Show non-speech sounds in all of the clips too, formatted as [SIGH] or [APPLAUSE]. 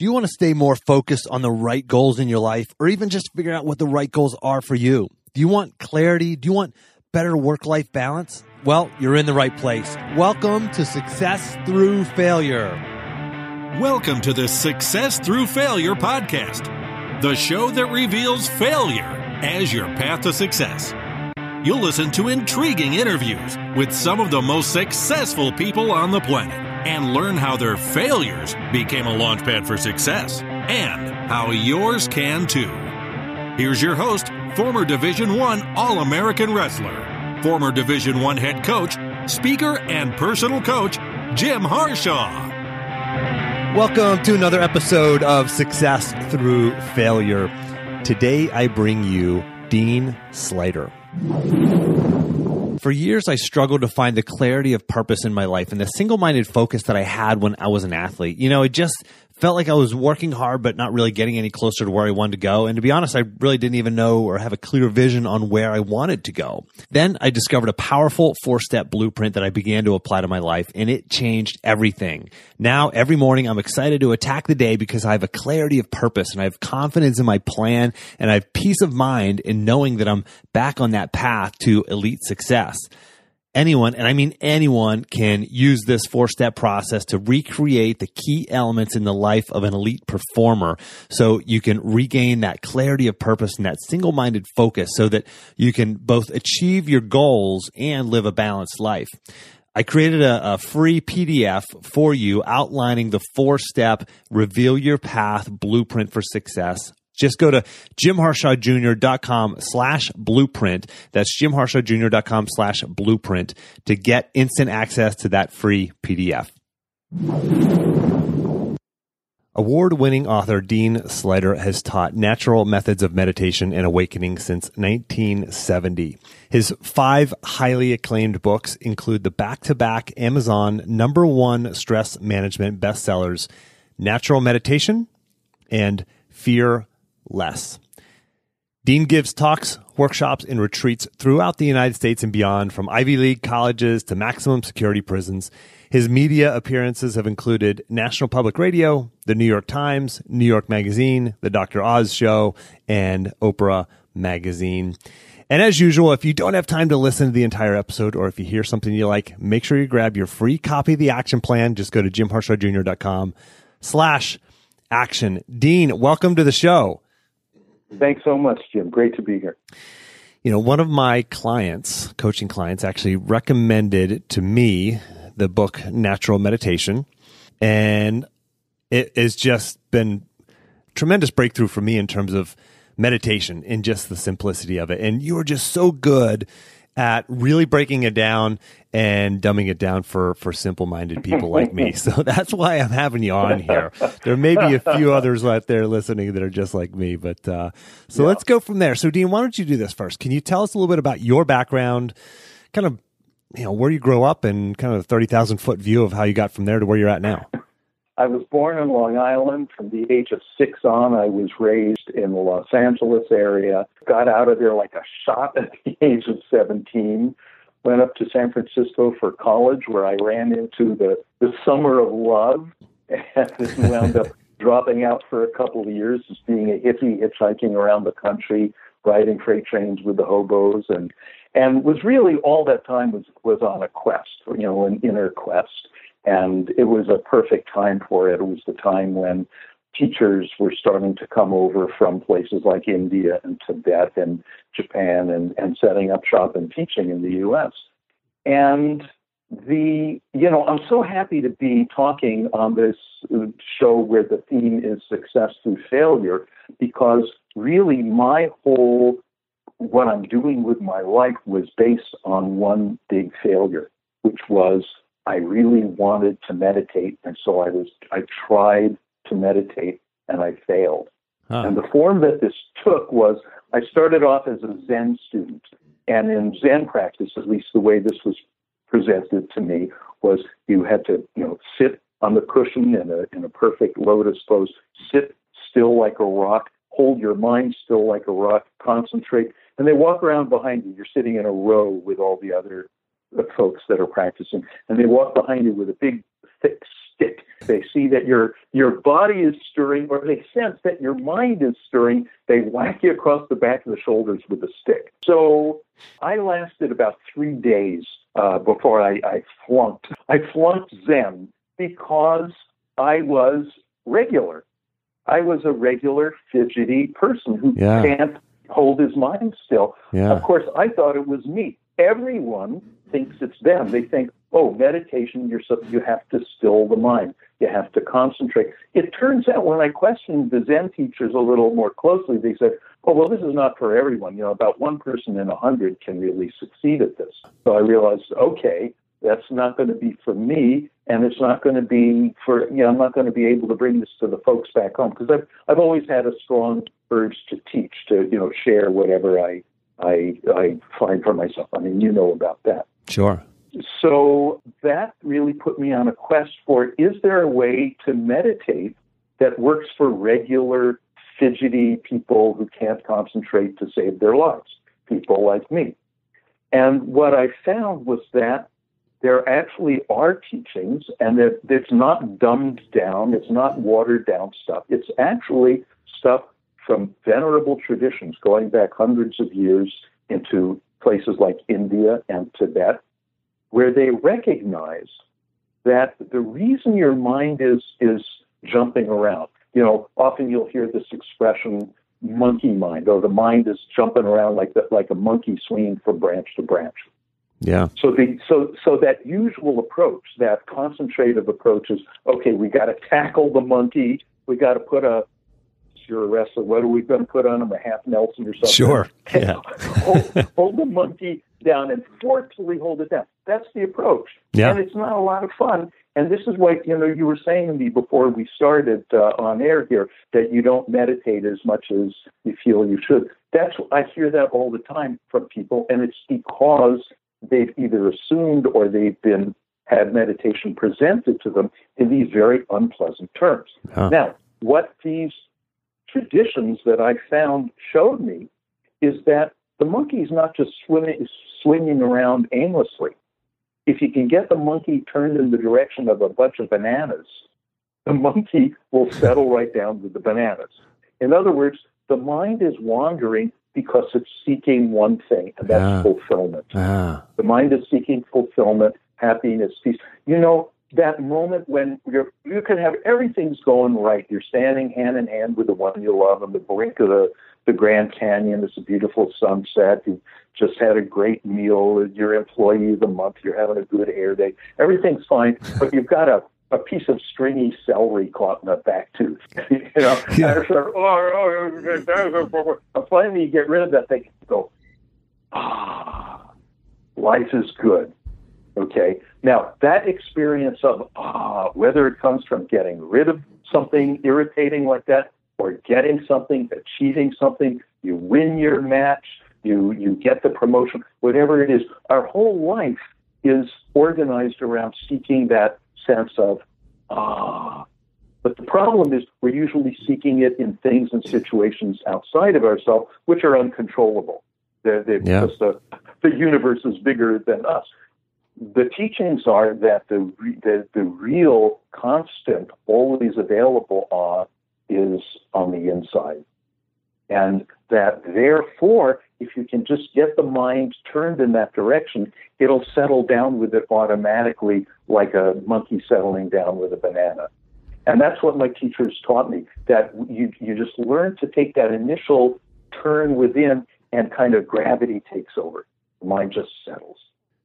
Do you want to stay more focused on the right goals in your life or even just figure out what the right goals are for you? Do you want clarity? Do you want better work life balance? Well, you're in the right place. Welcome to Success Through Failure. Welcome to the Success Through Failure podcast, the show that reveals failure as your path to success. You'll listen to intriguing interviews with some of the most successful people on the planet and learn how their failures became a launchpad for success and how yours can too. Here's your host, former Division 1 All-American wrestler, former Division 1 head coach, speaker and personal coach, Jim Harshaw. Welcome to another episode of Success Through Failure. Today I bring you Dean Sluyter. For years, I struggled to find the clarity of purpose in my life and the single minded focus that I had when I was an athlete. You know, it just felt like I was working hard, but not really getting any closer to where I wanted to go. And to be honest, I really didn't even know or have a clear vision on where I wanted to go. Then I discovered a powerful four step blueprint that I began to apply to my life and it changed everything. Now every morning I'm excited to attack the day because I have a clarity of purpose and I have confidence in my plan and I have peace of mind in knowing that I'm back on that path to elite success anyone, and I mean anyone, can use this four step process to recreate the key elements in the life of an elite performer so you can regain that clarity of purpose and that single minded focus so that you can both achieve your goals and live a balanced life. I created a, a, free PDF for you outlining the four step reveal your path blueprint for success just go to jimharshawjr.com slash blueprint. That's jimharshawjr.com slash blueprint to get instant access to that free PDF. Award winning author Dean Sluyter has taught natural methods of meditation and awakening since 1970. His five highly acclaimed books include the back to back Amazon number one stress management bestsellers, Natural Meditation and Fear less. Dean gives talks, workshops, and retreats throughout the United States and beyond, from Ivy League colleges to maximum security prisons. His media appearances have included National Public Radio, the New York Times, New York Magazine, the Dr. Oz Show, and Oprah Magazine. And as usual, if you don't have time to listen to the entire episode or if you hear something you like, make sure you grab your free copy of the action plan. Just go to jimharshawjr.com slash action. Dean, welcome to the show. Thanks so much, Jim. Great to be here. You know, one of my clients, coaching clients, actually recommended to me the book Natural Meditation. And it has just been tremendous breakthrough for me in terms of meditation and just the simplicity of it. And you are just so good at really breaking it down and dumbing it down for for simple minded people like me. [LAUGHS] So that's why I'm having you on here. There may be a few others out there listening that are just like me, but uh, so yeah. let's go from there. So Dean, why don't you do this first? Can you tell us a little bit about your background, kind of you know where you grow up, and kind of a thirty thousand foot view of how you got from there to where you're at now? I was born in Long Island. From the age of six on, I was raised in the Los Angeles area. Got out of there like a shot at the [LAUGHS] age of 17. Went up to San Francisco for college, where I ran into the, the summer of love [LAUGHS] and wound up [LAUGHS] dropping out for a couple of years, just being a hippie hitchhiking around the country, riding freight trains with the hobos, and and was really all that time was was on a quest, you know, an inner quest and it was a perfect time for it. It was the time when teachers were starting to come over from places like India and Tibet and Japan and, and setting up shop and teaching in the US. And the, you know, I'm so happy to be talking on this show where the theme is success through failure because really my whole, what I'm doing with my life was based on one big failure, which was I really wanted to meditate, and so I was I tried to meditate and I failed. Huh. And the form that this took was I started off as a Zen student, and in Zen practice, at least the way this was presented to me, was you had to you know sit on the cushion in a in a perfect lotus pose, sit still like a rock, hold your mind still like a rock, concentrate, and they walk around behind you. You're sitting in a row with all the other the folks that are practicing, and they walk behind you with a big thick stick. They see that your your body is stirring, or they sense that your mind is stirring. They whack you across the back of the shoulders with a stick. So I lasted about three days uh, before I, I flunked. I flunked Zen because I was regular. I was a regular fidgety person who Yeah. can't hold his mind still. Yeah. Of course, I thought it was me. Everyone thinks it's them. They think, oh, meditation, you're so, you have to still the mind. You have to concentrate. It turns out when I questioned the Zen teachers a little more closely, they said, oh, well, this is not for everyone. You know, about one person in a hundred can really succeed at this. So I realized, okay, that's not going to be for me, and it's not going to be for you know I'm not going to be able to bring this to the folks back home because I've I've always had a strong urge to teach to you know share whatever I I I find for myself. I mean you know about that. Sure. So that really put me on a quest for is there a way to meditate that works for regular fidgety people who can't concentrate to save their lives, people like me. And what I found was that there actually are teachings and that it's not dumbed down, it's not watered down stuff. It's actually stuff from venerable traditions going back hundreds of years into places like India and Tibet, where they recognize that the reason your mind is is jumping around, you know, often you'll hear this expression monkey mind or the mind is jumping around like that like a monkey swinging from branch to branch. Yeah. So the so so that usual approach, that concentrative approach is okay. We got to tackle the monkey. We got to put a. You're a wrestler. What are we going to put on him? A half Nelson or something? Sure. [LAUGHS] Yeah. hold, [LAUGHS] hold the monkey down and forcefully hold it down. That's the approach. Yeah. And it's not a lot of fun. And this is what you know. You were saying to me before we started uh, on air here that you don't meditate as much as you feel you should. That's I hear that all the time from people, and it's because they've either assumed or they've been had meditation presented to them in these very unpleasant terms. Huh. Now, what these traditions that I found showed me is that the monkey is not just swimming, swinging around aimlessly. If you can get the monkey turned in the direction of a bunch of bananas, the [LAUGHS] monkey will settle right down to the bananas. In other words, the mind is wandering because it's seeking one thing, and that's Yeah. fulfillment. Ah. The mind is seeking fulfillment, happiness, peace. You know, that moment when you're, you can have everything's going right. You're standing hand in hand with the one you love on the brink of the, the Grand Canyon. It's a beautiful sunset. You just had a great meal. You're employee of the month. You're having a good hair day. Everything's fine, but you've got a a piece of stringy celery caught in the back tooth. [LAUGHS] you know, Yeah. and sort of, oh, oh, oh. finally you get rid of that thing. You go, ah, life is good. Okay. Now that experience of ah, whether it comes from getting rid of something irritating like that, or getting something, achieving something, you win your match, you you get the promotion, whatever it is, our whole life is organized around seeking that sense of ah. But the problem is we're usually seeking it in things and situations outside of ourselves, which are uncontrollable. They're, they're Yeah. because the, the universe is bigger than us. The teachings are that the, re- the the real constant, always available are is on the inside, and that therefore, if you can just get the mind turned in that direction, it'll settle down with it automatically, like a monkey settling down with a banana. And that's what my teachers taught me that you, you just learn to take that initial turn within and kind of gravity takes over. The mind just settles.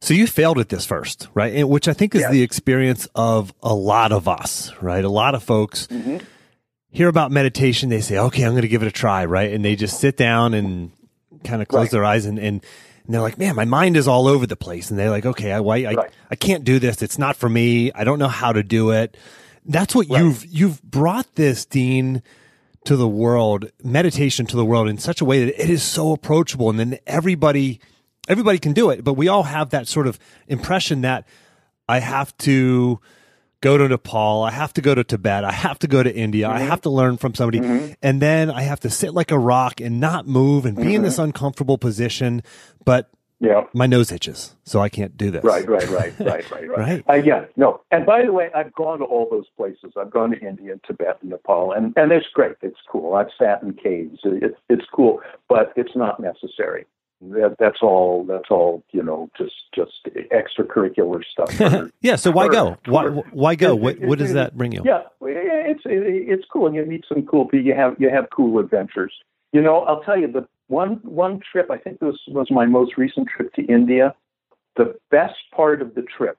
So you failed at this first, right? And- Which I think is Yes. the experience of a lot of us, right? A lot of folks mm-hmm. hear about meditation. They say, okay, I'm going to give it a try, right? And they just sit down and kind of close Right. their eyes and, and, and they're like, man, my mind is all over the place. And they're like, okay, I, I, Right. I can't do this. It's not for me. I don't know how to do it. That's what Right. you've, you've brought this, Dean, to the world, meditation to the world in such a way that it is so approachable. And then everybody, everybody can do it. But we all have that sort of impression that I have to go to Nepal. I have to go to Tibet. I have to go to India. I mm-hmm. have to learn from somebody. Mm-hmm. And then I have to sit like a rock and not move and be in this mm-hmm. uncomfortable position. But Yeah. My nose itches, so I can't do this. Right, right, right, [LAUGHS] right, right, right. Right. Uh, yeah, no. And by the way, I've gone to all those places. I've gone to India, Tibet, and Nepal, and and it's great. It's cool. I've sat in caves. It's it's cool, but it's not necessary. That, that's all. That's all. You know, just just extracurricular stuff. [LAUGHS] yeah. So why Or- go? Why why go? It- What it- what does it- that bring you? Yeah, it's it's cool, and you meet some cool people. You have you have cool adventures. You know, I'll tell you the one one trip. I think this was my most recent trip to India. The best part of the trip,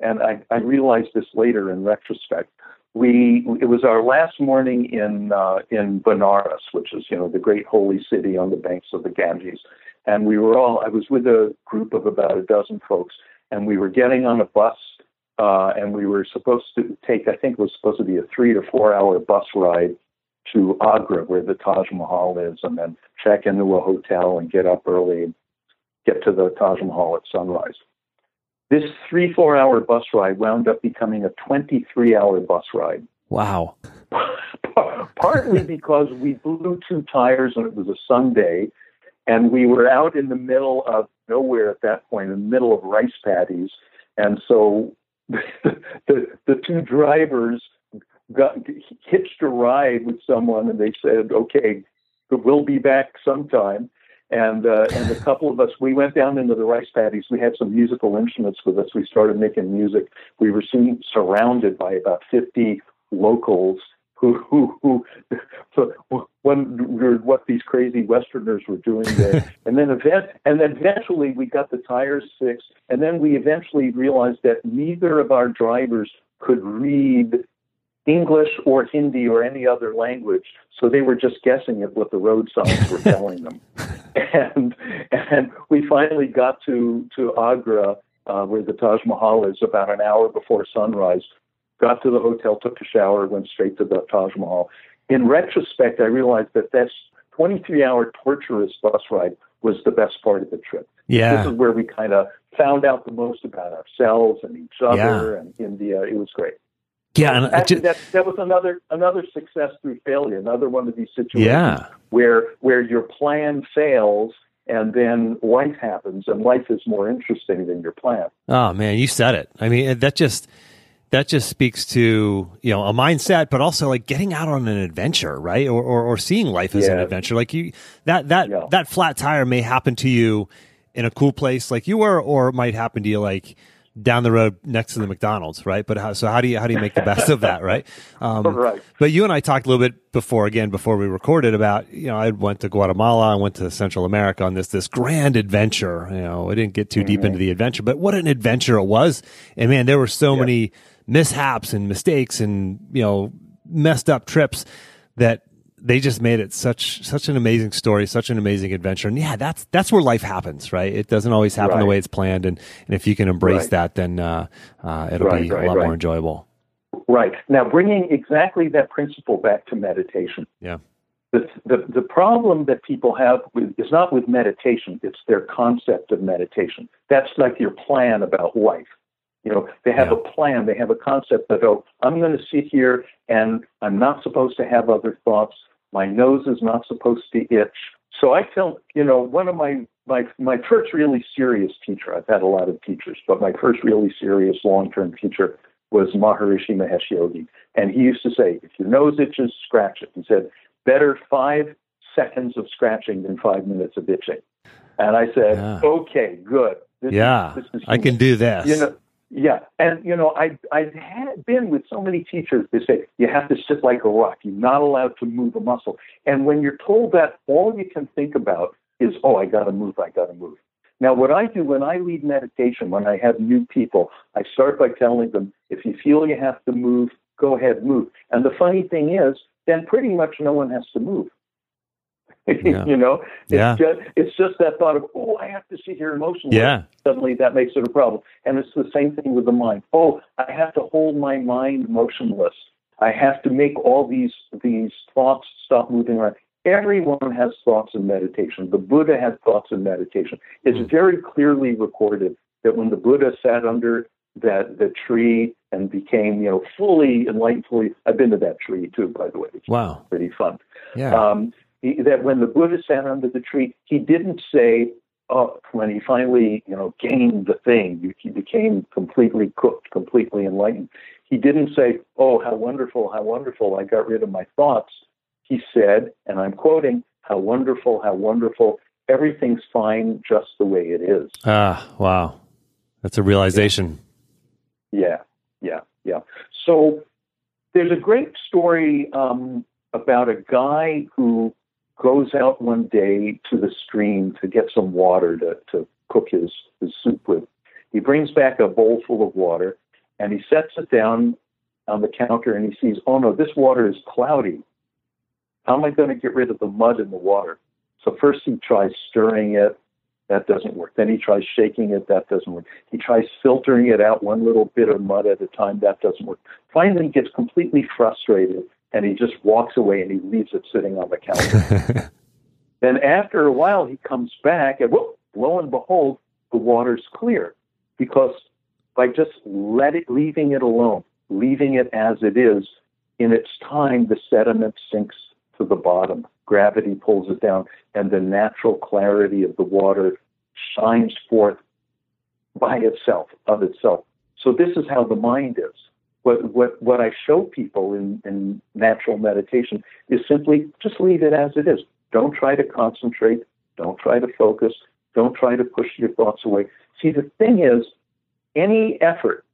and I, I realized this later in retrospect. We it was our last morning in uh, in Benares, which is you know the great holy city on the banks of the Ganges, and we were all. I was with a group of about a dozen folks, and we were getting on a bus uh, and we were supposed to take, I think it was supposed to be a three to four hour bus ride to Agra, where the Taj Mahal is, and then check into a hotel and get up early and get to the Taj Mahal at sunrise. This three, four hour bus ride wound up becoming a 23 hour bus ride. Wow. [LAUGHS] Partly because we blew two tires and it was a Sunday, and we were out in the middle of nowhere at that point, in the middle of rice paddies, and so [LAUGHS] the the two drivers got hitched a ride with someone, and they said, "Okay, we'll be back sometime." And uh, and a couple of us, we went down into the rice paddies. We had some musical instruments with us. We started making music. We were soon surrounded by about fifty locals who who who so wondered what these crazy Westerners were doing there. [LAUGHS] and then event and then eventually we got the tires fixed. And then we eventually realized that neither of our drivers could read English or Hindi or any other language, so they were just guessing at what the road signs were telling them. [LAUGHS] And and we finally got to to Agra, uh, where the Taj Mahal is, about an hour before sunrise. Got to the hotel, took a shower, went straight to the Taj Mahal. In retrospect, I realized that that 23 hour torturous bus ride was the best part of the trip. Yeah. This is where we kind of found out the most about ourselves and each other Yeah. and India. It was great. Yeah. And Actually, ju- that that was another another success through failure. Another one of these situations yeah. where where your plan fails and then life happens, and life is more interesting than your plan. Oh man, you said it. I mean, that just that just speaks to you know a mindset, but also like getting out on an adventure, right? Or or, or seeing life as an adventure. Like you that that Yeah. that flat tire may happen to you in a cool place like you were, or it might happen to you like down the road next to the McDonald's, right? But how, so how do you how do you make the best of that, right? [LAUGHS] Um, Right. But you and I talked a little bit before, again, before we recorded about, you know, I went to Guatemala, I went to Central America on this, this grand adventure. You know, I didn't get too deep into the adventure, but what an adventure it was. And man, there were so many mishaps and mistakes and, you know, messed up trips that they just made it such, such an amazing story, such an amazing adventure. And yeah, that's, that's where life happens, right? It doesn't always happen the way it's planned. And, and if you can embrace Right. that, then, uh, uh, it'll Right, be right, a lot right. more enjoyable. Right now, bringing exactly that principle back to meditation. Yeah. the, the, the problem that people have with, is not with meditation, it's their concept of meditation. That's like your plan about life. You know, they have Yeah. a plan, they have a concept that, oh, I'm going to sit here and I'm not supposed to have other thoughts. My nose is not supposed to itch. So I felt, you know, one of my, my, my first really serious teacher, I've had a lot of teachers, but my first really serious long term teacher was Maharishi Mahesh Yogi. And he used to say, if your nose itches, scratch it. He said, better five seconds of scratching than five minutes of itching. And I said, Yeah. okay, good. This Yeah. is, is I can do this. you know, yeah, and you know, I I had been with so many teachers. They say you have to sit like a rock. You're not allowed to move a muscle. And when you're told that, all you can think about is, oh, I got to move. I got to move. Now, what I do when I lead meditation, when I have new people, I start by telling them, if you feel you have to move, go ahead, move. And the funny thing is, then pretty much no one has to move. Yeah. [LAUGHS] you know, it's Yeah. just it's just that thought of, oh, I have to sit here emotionally yeah. suddenly that makes it a problem. And it's the same thing with the mind. Oh, I have to hold my mind motionless. I have to make all these these thoughts stop moving around. Everyone has thoughts in meditation. The Buddha had thoughts in meditation. It's Mm. very clearly recorded that when the Buddha sat under that the tree and became, you know, fully enlightened, fully I've been to that tree too, by the way. Wow. pretty fun Yeah. um, he, that when the Buddha sat under the tree, he didn't say, oh, when he finally, you know, gained the thing, he became completely cooked, completely enlightened. He didn't say, oh, how wonderful, how wonderful, I got rid of my thoughts. He said, and I'm quoting, how wonderful, how wonderful, everything's fine just the way it is. Ah, wow. That's a realization. Yeah, yeah, yeah. So there's a great story um, about a guy who goes out one day to the stream to get some water to, to cook his, his soup with. He brings back a bowl full of water and he sets it down on the counter and he sees, oh no, this water is cloudy. How am I going to get rid of the mud in the water? So first he tries stirring it. That doesn't work. Then he tries shaking it. That doesn't work. He tries filtering it out one little bit of mud at a time. That doesn't work. Finally, he gets completely frustrated and he just walks away and he leaves it sitting on the counter. [LAUGHS] then after a while, he comes back and whoop, lo and behold, the water's clear because by just let it, leaving it alone, leaving it as it is, in its time, the sediment sinks to the bottom. Gravity pulls it down, and the natural clarity of the water shines forth by itself, of itself. So this is how the mind is what what what I show people in, in natural meditation is simply just leave it as it is. Don't try to concentrate. Don't try to focus. Don't try to push your thoughts away. See, the thing is, any effort,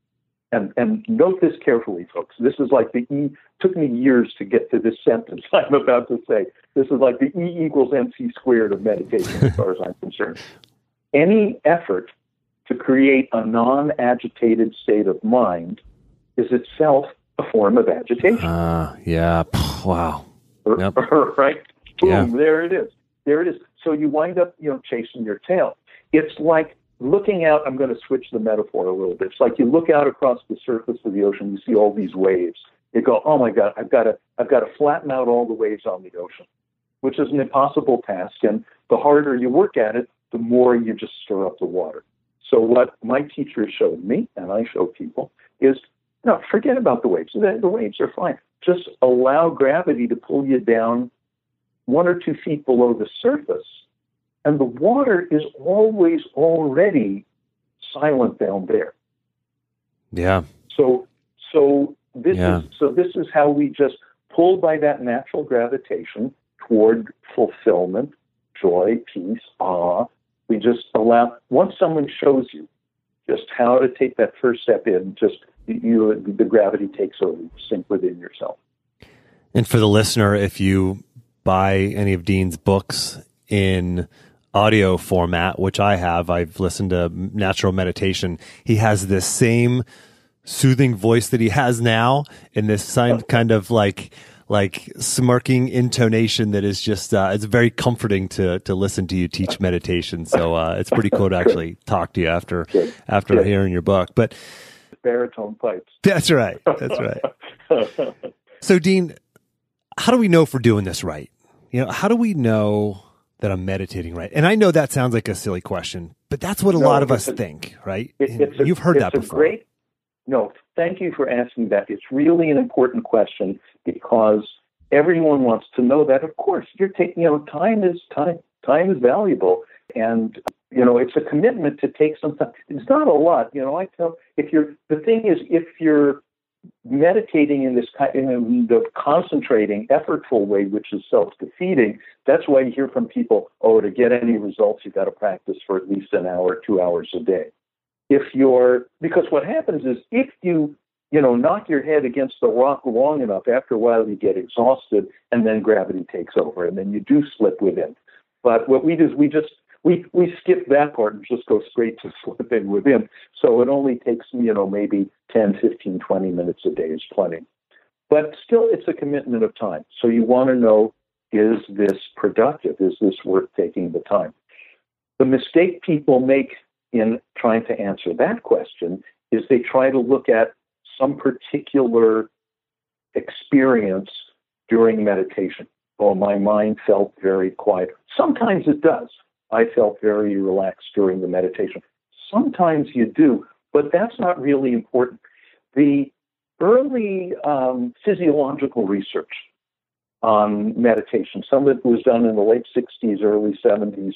and, and note this carefully, folks. This is like the E, took me years to get to this sentence [LAUGHS] I'm about to say. This is like the E equals MC squared of meditation, as far as I'm concerned. [LAUGHS] Any effort to create a non agitated state of mind is itself a form of agitation. Uh, yeah. Wow. Yep. [LAUGHS] right? Boom, yeah. there it is. There it is. So you wind up, you know, chasing your tail. It's like looking out, I'm going to switch the metaphor a little bit. It's like you look out across the surface of the ocean, you see all these waves. You go, oh my God, I've got to, I've got to flatten out all the waves on the ocean, which is an impossible task. And the harder you work at it, the more you just stir up the water. So what my teacher showed me, and I show people, is no, forget about the waves. The, the waves are fine. Just allow gravity to pull you down one or two feet below the surface, and the water is always already silent down there. Yeah. So, so this yeah. is so this is how we just pull by that natural gravitation toward fulfillment, joy, peace, awe. We just allow once someone shows you just how to take that first step in, just you the gravity takes over, you sink within yourself. And for the listener, if you buy any of Dean's books in audio format, which I have, I've listened to natural meditation. He has this same soothing voice that he has now in this kind of like like smirking intonation that is just uh, it's very comforting to to listen to you teach meditation. So uh, it's pretty cool to actually talk to you after [LAUGHS] after hearing your book. But baritone pipes. That's right. That's right. [LAUGHS] so, Dean, how do we know if we're doing this right? You know, how do we know that I'm meditating right? And I know that sounds like a silly question, but that's what a no, lot of us a, think, right? It, a, You've heard that before. Great, no, thank you for asking that. It's really an important question because everyone wants to know that. Of course, you're taking, you know, time is time. Time is valuable, and you know, it's a commitment to take some time. It's not a lot. You know, I tell if you're the thing is if you're meditating in this kind in the concentrating, effortful way, which is self-defeating, that's why you hear from people, oh, to get any results, you've got to practice for at least an hour, two hours a day. If you're because what happens is if you you know knock your head against the rock long enough, after a while you get exhausted, and then gravity takes over, and then you do slip within. But what we do is we just we we skip that part and just go straight to slipping within. So it only takes, you know, maybe 10, 15, 20 minutes a day is plenty. But still, it's a commitment of time. So you want to know is this productive? Is this worth taking the time? The mistake people make in trying to answer that question is they try to look at some particular experience during meditation. Oh, my mind felt very quiet. Sometimes it does. I felt very relaxed during the meditation. Sometimes you do, but that's not really important. The early um, physiological research on meditation, some of it was done in the late 60s, early 70s,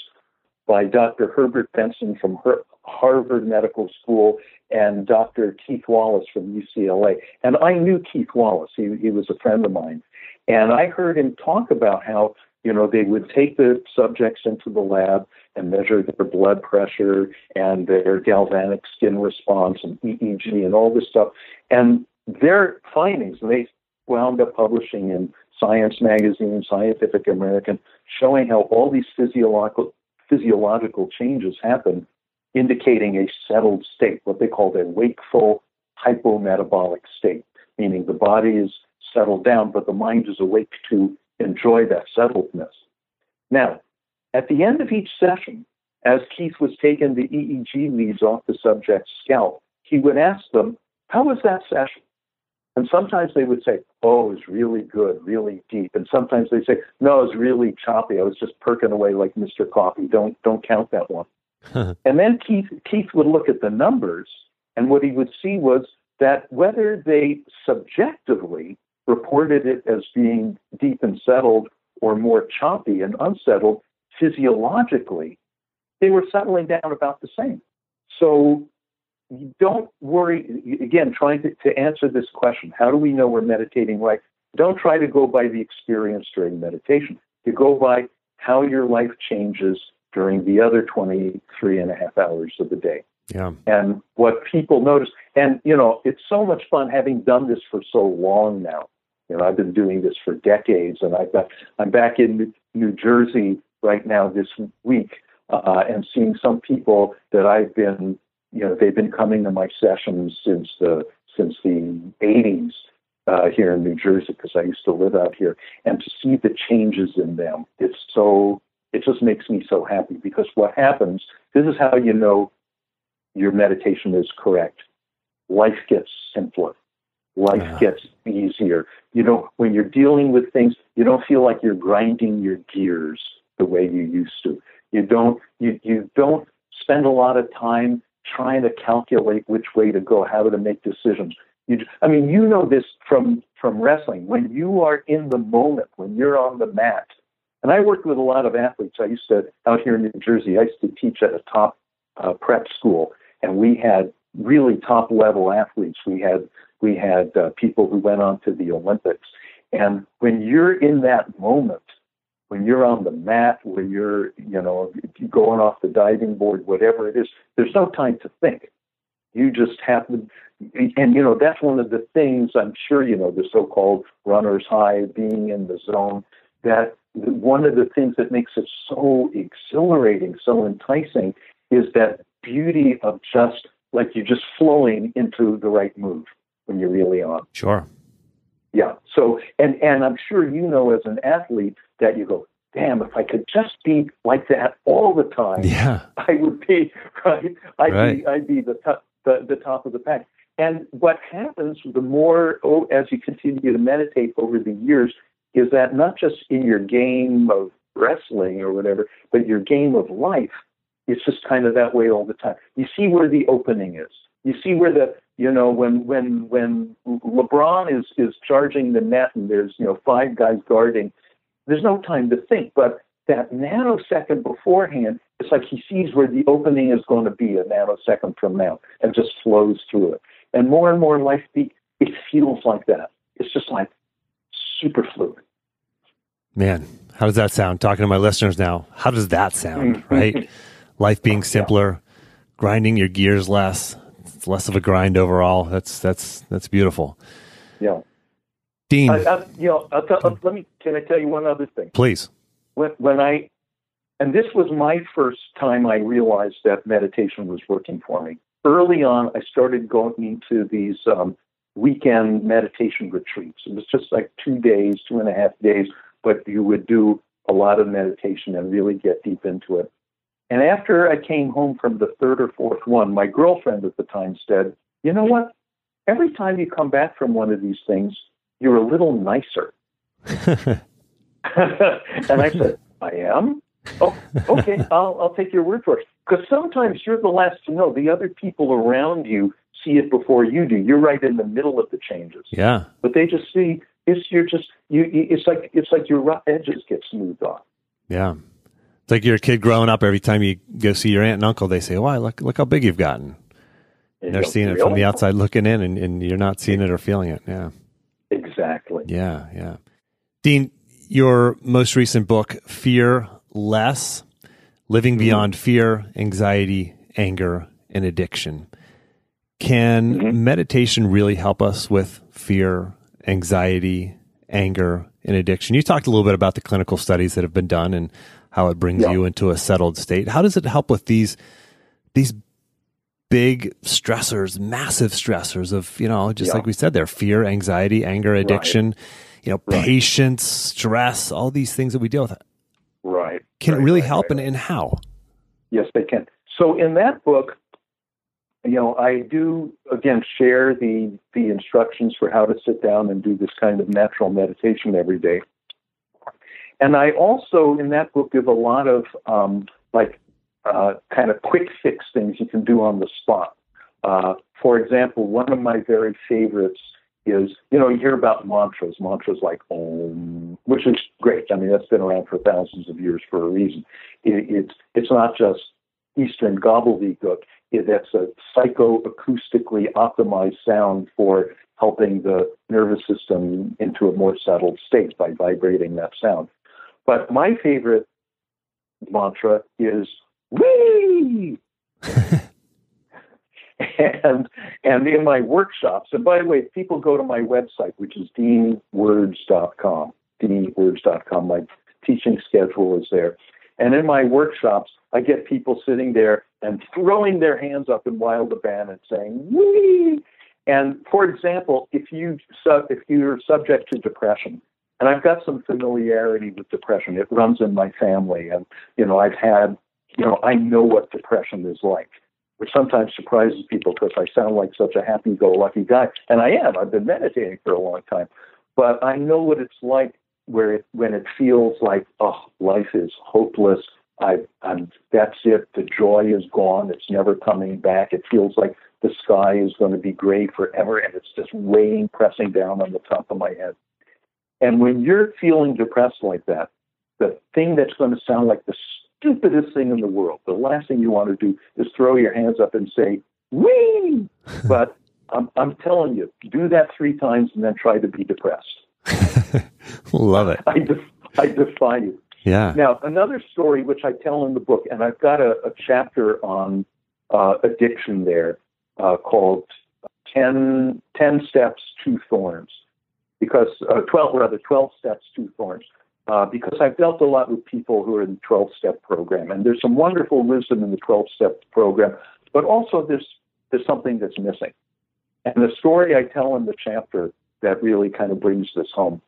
by Dr. Herbert Benson from Harvard Medical School and Dr. Keith Wallace from UCLA. And I knew Keith Wallace, he, he was a friend of mine. And I heard him talk about how, you know, they would take the subjects into the lab and measure their blood pressure and their galvanic skin response and EEG and all this stuff. And their findings, they wound up publishing in Science Magazine, Scientific American, showing how all these physiological physiological changes happen, indicating a settled state, what they call a wakeful hypometabolic state, meaning the body is settled down, but the mind is awake to enjoy that settledness. Now, at the end of each session, as Keith was taking the EEG leads off the subject's scalp, he would ask them, How was that session? And sometimes they would say, Oh, it was really good, really deep. And sometimes they say, No, it was really choppy. I was just perking away like Mr. Coffee. Don't don't count that one. [LAUGHS] and then Keith Keith would look at the numbers, and what he would see was that whether they subjectively reported it as being deep and settled or more choppy and unsettled, physiologically, they were settling down about the same. So don't worry. Again, trying to, to answer this question how do we know we're meditating right? Don't try to go by the experience during meditation. You go by how your life changes during the other 23 and a half hours of the day. Yeah. And what people notice, and you know, it's so much fun having done this for so long now. You know, I've been doing this for decades, and I've got, I'm back in New Jersey right now this week, uh, and seeing some people that I've been you know, they've been coming to my sessions since the since the 80s uh, here in New Jersey because I used to live out here, and to see the changes in them, it's so it just makes me so happy because what happens, this is how you know your meditation is correct. Life gets simpler. Life yeah. gets easier. You know, when you're dealing with things, you don't feel like you're grinding your gears the way you used to. You don't you, you don't spend a lot of time trying to calculate which way to go, how to make decisions. You, I mean, you know this from from wrestling. When you are in the moment, when you're on the mat, and I worked with a lot of athletes. I used to out here in New Jersey. I used to teach at a top uh, prep school, and we had really top level athletes. We had we had uh, people who went on to the Olympics. And when you're in that moment, when you're on the mat, when you're, you know, going off the diving board, whatever it is, there's no time to think. You just have to, and you know, that's one of the things I'm sure you know, the so-called runner's high, being in the zone. That one of the things that makes it so exhilarating, so enticing, is that beauty of just like you're just flowing into the right move when you're really on. Sure. Yeah. So, and and I'm sure you know as an athlete that you go, damn, if I could just be like that all the time, yeah, [LAUGHS] I would be right. I'd right. be I'd be the top the, the top of the pack. And what happens the more oh, as you continue to meditate over the years is that not just in your game of wrestling or whatever, but your game of life, it's just kind of that way all the time. You see where the opening is. You see where the you know when when when LeBron is is charging the net and there's you know five guys guarding, there's no time to think. But that nanosecond beforehand, it's like he sees where the opening is going to be a nanosecond from now and just flows through it. And more and more life, be, it feels like that. It's just like super fluid. Man, how does that sound? Talking to my listeners now, how does that sound? [LAUGHS] Right? Life being simpler, yeah. grinding your gears less, it's less of a grind overall. That's that's that's beautiful. Yeah. Dean, I, I, you know, tell, let me. Can I tell you one other thing? Please. When, when I, and this was my first time I realized that meditation was working for me. Early on, I started going into these um, weekend meditation retreats. It was just like two days, two and a half days, but you would do a lot of meditation and really get deep into it. And after I came home from the third or fourth one, my girlfriend at the time said, You know what? Every time you come back from one of these things, you're a little nicer. [LAUGHS] and I said, I am? Oh, okay, [LAUGHS] I'll, I'll take your word for it. Because sometimes you're the last to know. The other people around you see it before you do. You're right in the middle of the changes. Yeah. But they just see it's you're just you. It's like it's like your rough edges get smoothed off. Yeah like you're a kid growing up. Every time you go see your aunt and uncle, they say, "Wow, look look how big you've gotten." And they're seeing it from the outside looking in, and, and you're not seeing it or feeling it. Yeah, exactly. Yeah, yeah. Dean, your most recent book, Fear Less: Living mm-hmm. Beyond Fear, Anxiety, Anger, and Addiction. Can mm-hmm. meditation really help us with fear, anxiety, anger, and addiction? You talked a little bit about the clinical studies that have been done and how it brings yeah. you into a settled state. How does it help with these these big stressors, massive stressors of, you know, just yeah. like we said there, fear, anxiety, anger, addiction, right. you know, right. patience, stress, all these things that we deal with. Right. Can right, it really help and, and how? Yes, they can. So in that book, you know, I do again share the the instructions for how to sit down and do this kind of natural meditation every day. And I also, in that book, give a lot of um, like uh, kind of quick fix things you can do on the spot. Uh, for example, one of my very favorites is, you know, you hear about mantras, mantras like Om, which is great. I mean, that's been around for thousands of years for a reason. It, it's it's not just Eastern gobbledygook. It, that's a psychoacoustically optimized sound for helping the nervous system into a more settled state by vibrating that sound. But my favorite mantra is "Wee." [LAUGHS] and and in my workshops, and by the way, people go to my website, which is deanwords.com, deanwords.com. My teaching schedule is there. And in my workshops, I get people sitting there and throwing their hands up in wild abandon, saying "Wee!" And for example, if you if you're subject to depression, and I've got some familiarity with depression, it runs in my family, and you know I've had, you know, I know what depression is like, which sometimes surprises people because I sound like such a happy-go-lucky guy, and I am. I've been meditating for a long time, but I know what it's like where it, when it feels like oh life is hopeless. I, I'm that's it. The joy is gone. It's never coming back. It feels like the sky is going to be gray forever and it's just weighing pressing down on the top of my head and when you're feeling depressed like that the thing that's going to sound like the stupidest thing in the world the last thing you want to do is throw your hands up and say wee [LAUGHS] but I'm, I'm telling you do that three times and then try to be depressed [LAUGHS] Love it. I, def- I defy you. Yeah. Now, another story which I tell in the book, and I've got a, a chapter on uh, addiction there uh, called 10, 10 Steps, Two Thorns, because, uh, 12, rather, 12 Steps, Two Thorns. Uh, because I've dealt a lot with people who are in the 12 step program, and there's some wonderful wisdom in the 12 step program, but also there's, there's something that's missing. And the story I tell in the chapter that really kind of brings this home.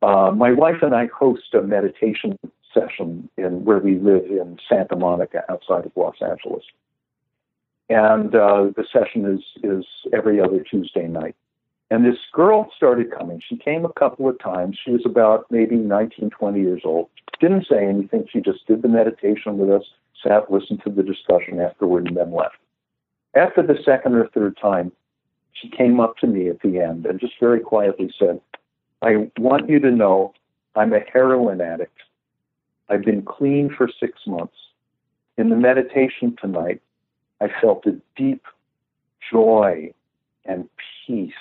Uh, my wife and I host a meditation session in where we live in Santa Monica, outside of Los Angeles, and uh, the session is is every other Tuesday night. And this girl started coming. She came a couple of times. She was about maybe 19, 20 years old. Didn't say anything. She just did the meditation with us, sat, listened to the discussion afterward, and then left. After the second or third time, she came up to me at the end and just very quietly said, I want you to know I'm a heroin addict. I've been clean for six months. In the meditation tonight, I felt a deep joy and peace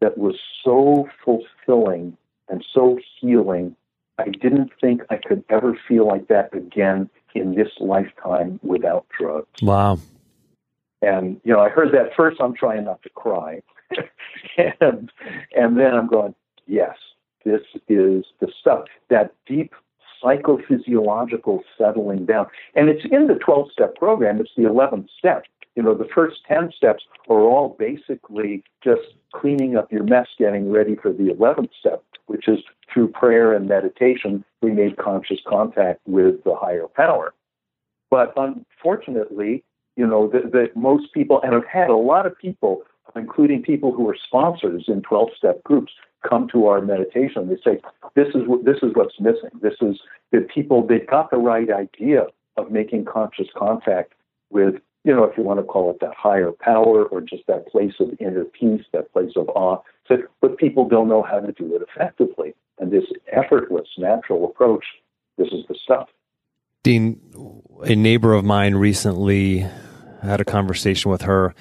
that was so fulfilling and so healing. I didn't think I could ever feel like that again in this lifetime without drugs. Wow. And you know, I heard that first. I'm trying not to cry, [LAUGHS] and and then I'm going, yes, this is the stuff that deep psychophysiological settling down, and it's in the 12 step program. It's the 11th step. You know, the first 10 steps are all basically just cleaning up your mess, getting ready for the 11th step, which is through prayer and meditation, we made conscious contact with the higher power. But unfortunately, you know, that, most people, and I've had a lot of people, including people who are sponsors in 12 step groups, come to our meditation. They say, this is, what, this is what's missing. This is that people, they've got the right idea of making conscious contact with, you know, if you want to call it that higher power or just that place of inner peace, that place of awe. So, but people don't know how to do it effectively. And this effortless, natural approach, this is the stuff. Dean, a neighbor of mine recently had a conversation with her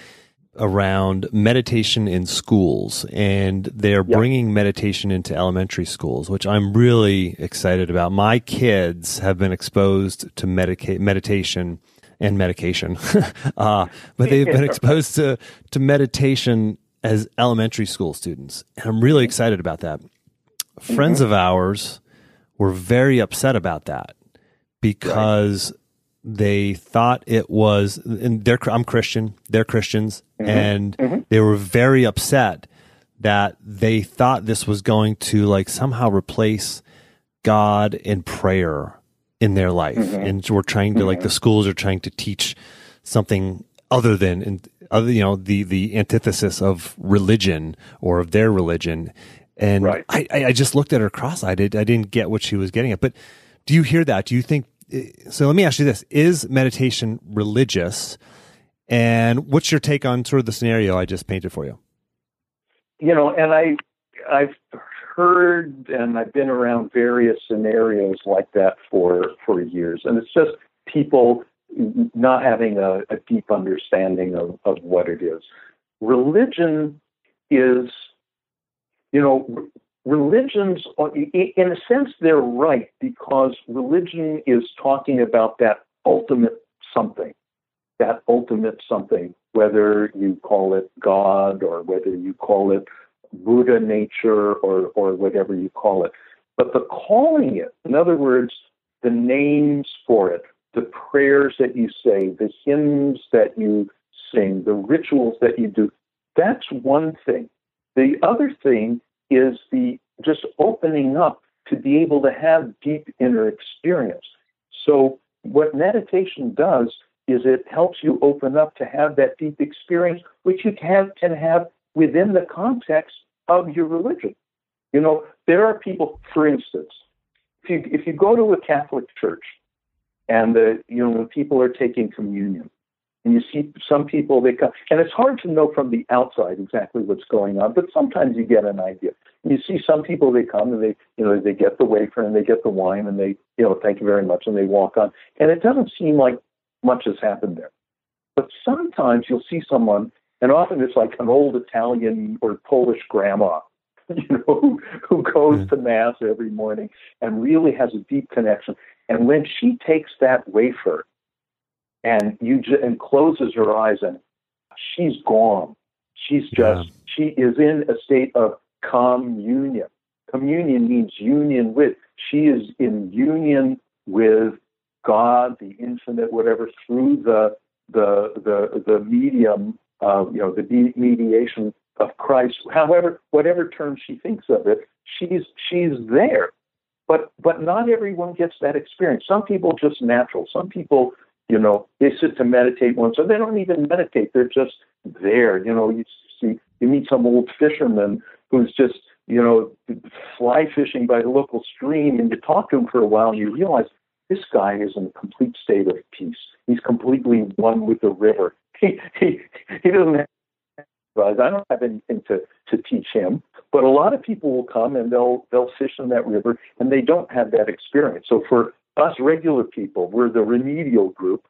around meditation in schools and they're yep. bringing meditation into elementary schools which i'm really excited about my kids have been exposed to medica- meditation and medication [LAUGHS] uh, but they've been [LAUGHS] exposed to, to meditation as elementary school students and i'm really excited about that friends mm-hmm. of ours were very upset about that because right they thought it was and they're I'm Christian, they're Christians mm-hmm. and mm-hmm. they were very upset that they thought this was going to like somehow replace God and prayer in their life. Mm-hmm. And we're trying to like the mm-hmm. schools are trying to teach something other than and other you know the the antithesis of religion or of their religion. And right. I, I just looked at her cross-eyed. I didn't get what she was getting at. But do you hear that? Do you think so let me ask you this is meditation religious and what's your take on sort of the scenario i just painted for you you know and i i've heard and i've been around various scenarios like that for for years. And it's just people not having a, a deep understanding of, of what it is. Religion is you know religions, in a sense, they're right because religion is talking about that ultimate something, that ultimate something, whether you call it God or whether you call it Buddha nature or, or whatever you call it. But the calling it, in other words, the names for it, the prayers that you say, the hymns that you sing, the rituals that you do, that's one thing. The other thing is the just opening up to be able to have deep inner experience. So, what meditation does is it helps you open up to have that deep experience, which you can, can have within the context of your religion. You know, there are people, for instance, if you, if you go to a Catholic church and the, you know, when people are taking communion, and you see some people they come, and it's hard to know from the outside exactly what's going on, but sometimes you get an idea. You see some people they come and they, you know, they get the wafer and they get the wine and they, you know, thank you very much, and they walk on. And it doesn't seem like much has happened there. But sometimes you'll see someone, and often it's like an old Italian or Polish grandma, [LAUGHS] you know, who, who goes to mass every morning and really has a deep connection. And when she takes that wafer and you just, and closes her eyes and she's gone. She's just yeah. she is in a state of communion. Communion means union with. She is in union with God, the infinite, whatever, through the the the the medium of you know the mediation of Christ. However, whatever term she thinks of it, she's she's there. But but not everyone gets that experience. Some people just natural. Some people you know, they sit to meditate once, or they don't even meditate. They're just there. You know, you see, you meet some old fisherman who's just, you know, fly fishing by the local stream, and you talk to him for a while, and you realize this guy is in a complete state of peace. He's completely one with the river. [LAUGHS] He he doesn't have I don't have anything to, to teach him. But a lot of people will come and they'll they'll fish in that river and they don't have that experience. So for us regular people, we're the remedial group.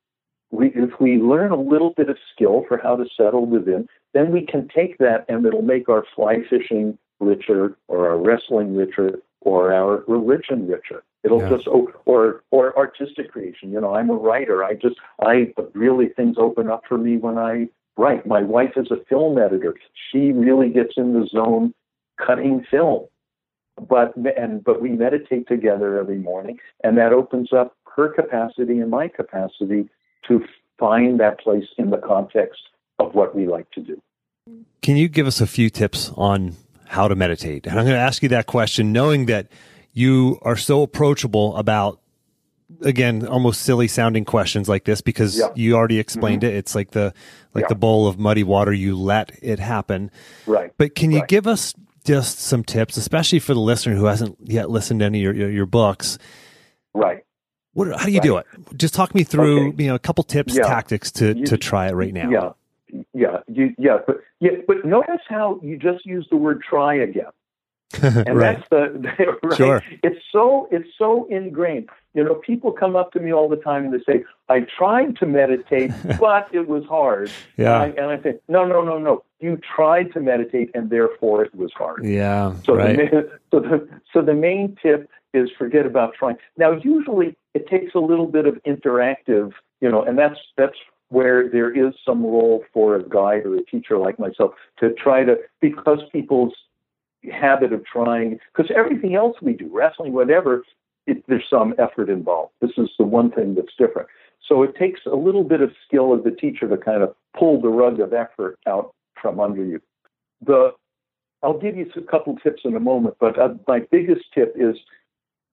We, if we learn a little bit of skill for how to settle within, then we can take that and it'll make our fly fishing richer or our wrestling richer or our religion richer. It'll yeah. just or or artistic creation. You know, I'm a writer. I just I really things open up for me when I write. My wife is a film editor. She really gets in the zone cutting film but and but we meditate together every morning, and that opens up her capacity and my capacity to find that place in the context of what we like to do. Can you give us a few tips on how to meditate? And I'm going to ask you that question, knowing that you are so approachable about again almost silly sounding questions like this because yeah. you already explained mm-hmm. it it's like the like yeah. the bowl of muddy water you let it happen right but can you right. give us just some tips, especially for the listener who hasn't yet listened to any of your, your, your books. Right. What, how do you right. do it? Just talk me through, okay. you know, a couple tips, yeah. tactics to, you, to try it right now. Yeah. Yeah. You, yeah. But, yeah. But notice how you just used the word try again. [LAUGHS] and right. that's the [LAUGHS] right? Sure. It's so it's so ingrained. You know, people come up to me all the time and they say, "I tried to meditate, [LAUGHS] but it was hard." Yeah. And I, and I say, "No, no, no, no. You tried to meditate, and therefore it was hard." Yeah. So right. the so the so the main tip is forget about trying. Now, usually it takes a little bit of interactive, you know, and that's that's where there is some role for a guide or a teacher like myself to try to because people's habit of trying because everything else we do, wrestling, whatever, it, there's some effort involved. This is the one thing that's different. So it takes a little bit of skill of the teacher to kind of pull the rug of effort out from under you. The I'll give you a couple tips in a moment, but uh, my biggest tip is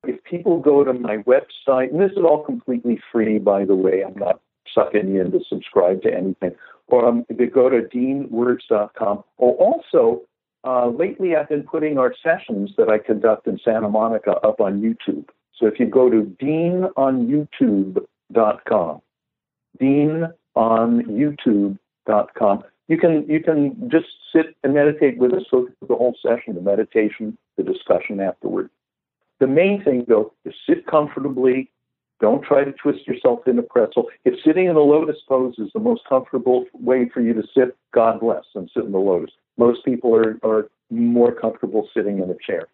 if people go to my website, and this is all completely free, by the way, I'm not sucking you in to subscribe to anything, or um, they go to deanwords.com. Or also, uh, lately I've been putting our sessions that I conduct in Santa Monica up on YouTube. So if you go to deanonyoutube.com, deanonyoutube.com, you can you can just sit and meditate with us through the whole session, the meditation, the discussion afterward. The main thing though is sit comfortably. Don't try to twist yourself in a pretzel. If sitting in a lotus pose is the most comfortable way for you to sit, God bless and sit in the lotus. Most people are, are more comfortable sitting in a chair.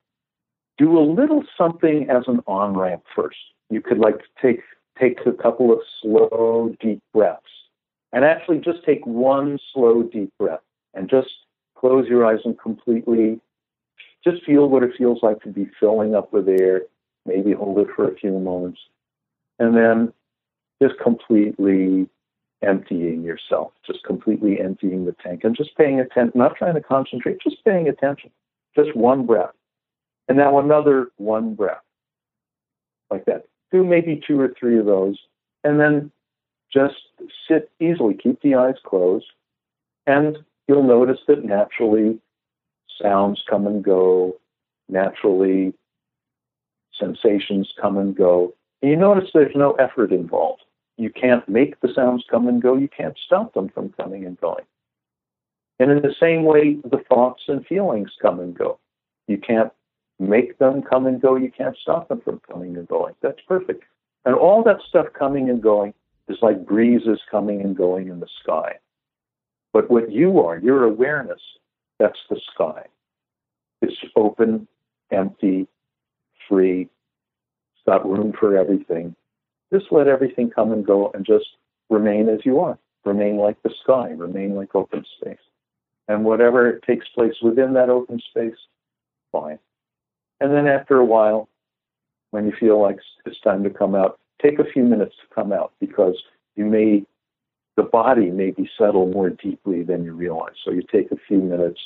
Do a little something as an on ramp first. You could like take take a couple of slow, deep breaths. And actually just take one slow, deep breath and just close your eyes and completely just feel what it feels like to be filling up with air. Maybe hold it for a few moments. And then just completely emptying yourself, just completely emptying the tank and just paying attention, not trying to concentrate, just paying attention. Just one breath. And now another one breath. Like that. Do maybe two or three of those. And then just sit easily, keep the eyes closed, and you'll notice that naturally sounds come and go, naturally sensations come and go. And you notice there's no effort involved. You can't make the sounds come and go, you can't stop them from coming and going. And in the same way, the thoughts and feelings come and go. You can't make them come and go, you can't stop them from coming and going. That's perfect. And all that stuff coming and going is like breezes coming and going in the sky. But what you are, your awareness, that's the sky. It's open, empty, free. Got room for everything. Just let everything come and go and just remain as you are. Remain like the sky, remain like open space. And whatever takes place within that open space, fine. And then after a while, when you feel like it's time to come out, take a few minutes to come out because you may, the body may be settled more deeply than you realize. So you take a few minutes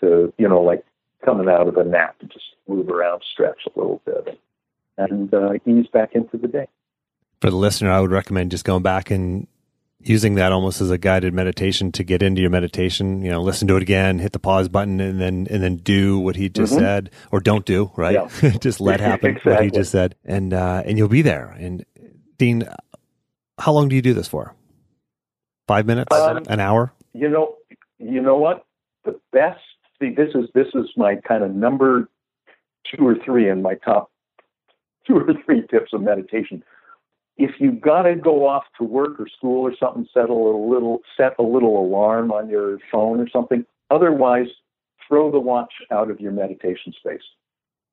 to, you know, like coming out of a nap and just move around, stretch a little bit, and uh, ease back into the day. For the listener, I would recommend just going back and using that almost as a guided meditation to get into your meditation. You know, listen to it again, hit the pause button, and then and then do what he just Mhm. said, or don't do right. Yeah. [LAUGHS] just let [LAUGHS] happen what he just said, and uh, and you'll be there. And Dean, how long do you do this for? Five minutes, Um, an hour? You know, you know what? The best. See, this is this is my kind of number two or three in my top [LAUGHS] two or three tips of meditation. If you've got to go off to work or school or something, settle a little, set a little alarm on your phone or something. Otherwise, throw the watch out of your meditation space.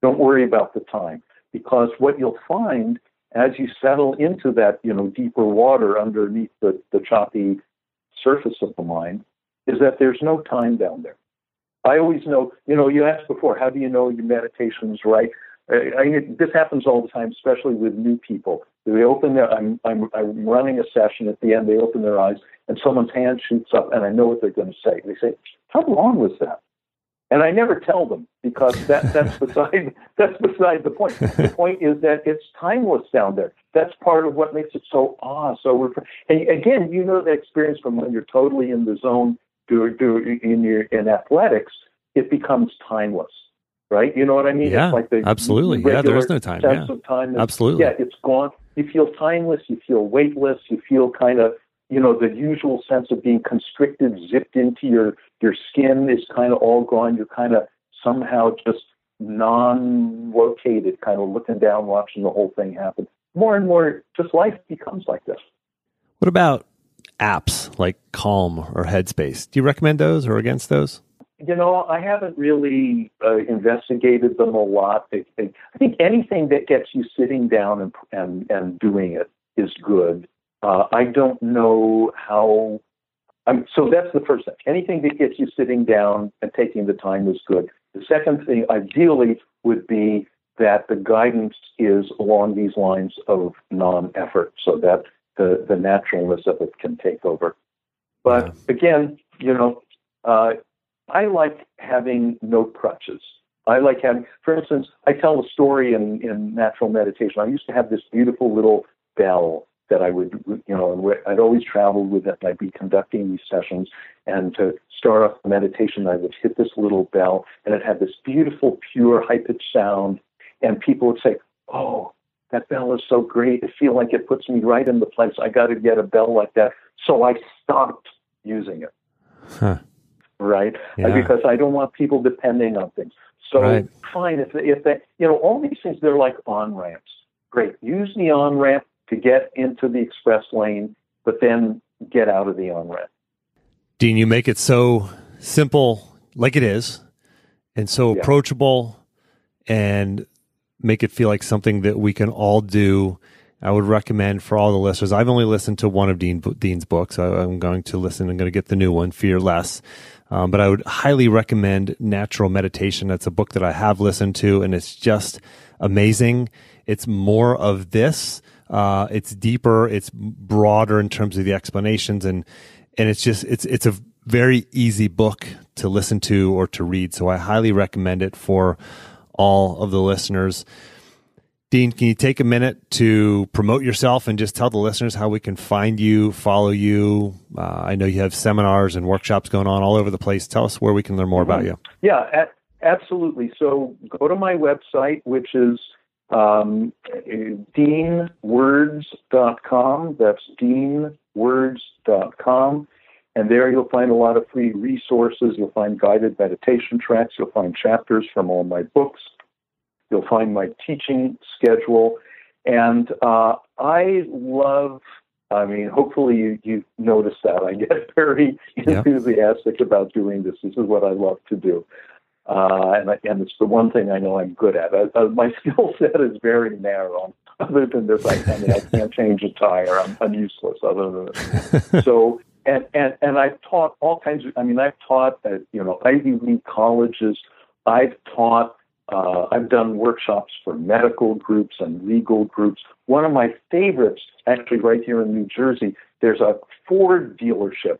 Don't worry about the time because what you'll find as you settle into that, you know, deeper water underneath the, the choppy surface of the mind is that there's no time down there. I always know, you know, you asked before, how do you know your meditation's right? I, I, this happens all the time, especially with new people. They open their, I'm, I'm, I'm running a session at the end, they open their eyes, and someone's hand shoots up, and I know what they're going to say. They say, How long was that? And I never tell them because that, that's [LAUGHS] beside that's beside the point. The [LAUGHS] point is that it's timeless down there. That's part of what makes it so ah so. And again, you know that experience from when you're totally in the zone, do, do in your in athletics, it becomes timeless, right? You know what I mean? Yeah, it's like the absolutely. Yeah, there is no time. Yeah. time. is- Absolutely. Yeah, it's gone. You feel timeless. You feel weightless. You feel kind of you know, the usual sense of being constricted, zipped into your your skin is kind of all gone. You're kind of somehow just non-located, kind of looking down, watching the whole thing happen. More and more, just life becomes like this. What about apps like Calm or Headspace? Do you recommend those or against those? You know, I haven't really uh, investigated them a lot. I, I think anything that gets you sitting down and and, and doing it is good. Uh, I don't know how. I'm, so that's the first thing. Anything that gets you sitting down and taking the time is good. The second thing, ideally, would be that the guidance is along these lines of non-effort, so that the the naturalness of it can take over. But yeah. again, you know, uh, I like having no crutches. I like having, for instance, I tell a story in, in natural meditation. I used to have this beautiful little bell that I would, you know, and I'd always travel with it. And I'd be conducting these sessions, and to start off the meditation, I would hit this little bell, and it had this beautiful, pure, high pitched sound. And people would say, "Oh, that bell is so great! I feel like it puts me right in the place. I got to get a bell like that." So I stopped using it. Huh right? Yeah. Because I don't want people depending on things. So right. fine if if they, you know all these things they're like on ramps. Great, use the on ramp to get into the express lane, but then get out of the on ramp. Dean, you make it so simple, like it is, and so yeah. approachable, and make it feel like something that we can all do. I would recommend for all the listeners. I've only listened to one of Dean, Dean's books. I, am going to listen. I'm going to get the new one, Fear Less. Um, but I would highly recommend Natural Meditation. That's a book that I have listened to, and it's just amazing. It's more of this. Uh, it's deeper. It's broader in terms of the explanations, and and it's just it's it's a very easy book to listen to or to read. So I highly recommend it for all of the listeners. Dean, can you take a minute to promote yourself and just tell the listeners how we can find you, follow you? Uh, I know you have seminars and workshops going on all over the place. Tell us where we can learn more about you. Yeah, a- absolutely. So go to my website, which is um, deanwords.com. That's deanwords.com. And there you'll find a lot of free resources. You'll find guided meditation tracks. You'll find chapters from all my books. You'll find my teaching schedule. And uh, I love, I mean, hopefully you, you noticed that. I get [LAUGHS] very enthusiastic about doing this. This is what I love to do. Uh, and, I, and it's the one thing I know I'm good at. I, my [LAUGHS] skill set is very narrow. Other than this, I, I mean, I can't change a tire. I'm, I'm useless other than this. [LAUGHS] so, and, and, and I've taught all kinds of, I mean, I've taught at, you know, Ivy League colleges. I've taught uh, I've done workshops for medical groups and legal groups. One of my favorites, actually, right here in New Jersey, there's a Ford dealership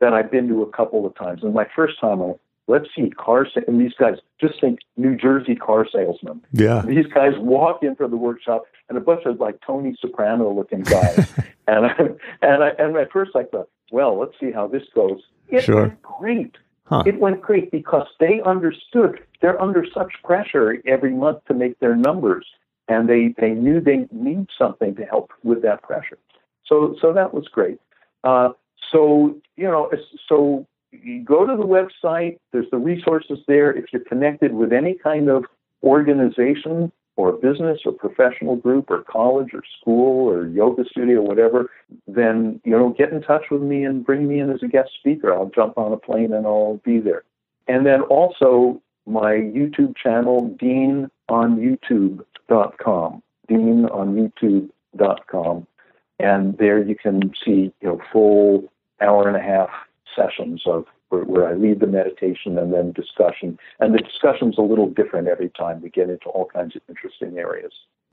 that I've been to a couple of times. And my first time, I let's see, car sa- and these guys just think New Jersey car salesmen. Yeah, these guys walk in into the workshop and a bunch of like Tony Soprano looking guys, [LAUGHS] and I, and I, and at first I thought, well, let's see how this goes. It sure. great. Huh. It went great because they understood they're under such pressure every month to make their numbers, and they, they knew they need something to help with that pressure. So so that was great. Uh, so you know, so you go to the website. There's the resources there. If you're connected with any kind of organization or business or professional group or college or school or yoga studio, whatever, then you know get in touch with me and bring me in as a guest speaker. I'll jump on a plane and I'll be there. And then also my YouTube channel, Dean on YouTube.com. Dean on YouTube.com. And there you can see, you know, full hour and a half sessions of where, where I lead the meditation and then discussion. And the discussion's a little different every time. We get into all kinds of interesting areas.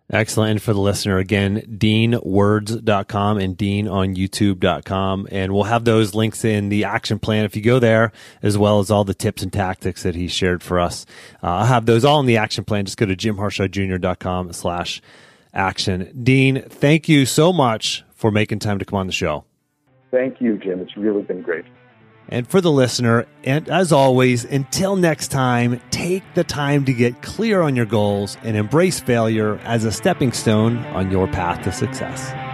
Excellent. And for the listener, again, deanwords.com and dean on youtube.com. And we'll have those links in the action plan if you go there, as well as all the tips and tactics that he shared for us. Uh, I'll have those all in the action plan. Just go to jimharshawjr.com slash action. Dean, thank you so much for making time to come on the show. Thank you, Jim. It's really been great. And for the listener, and as always, until next time, take the time to get clear on your goals and embrace failure as a stepping stone on your path to success.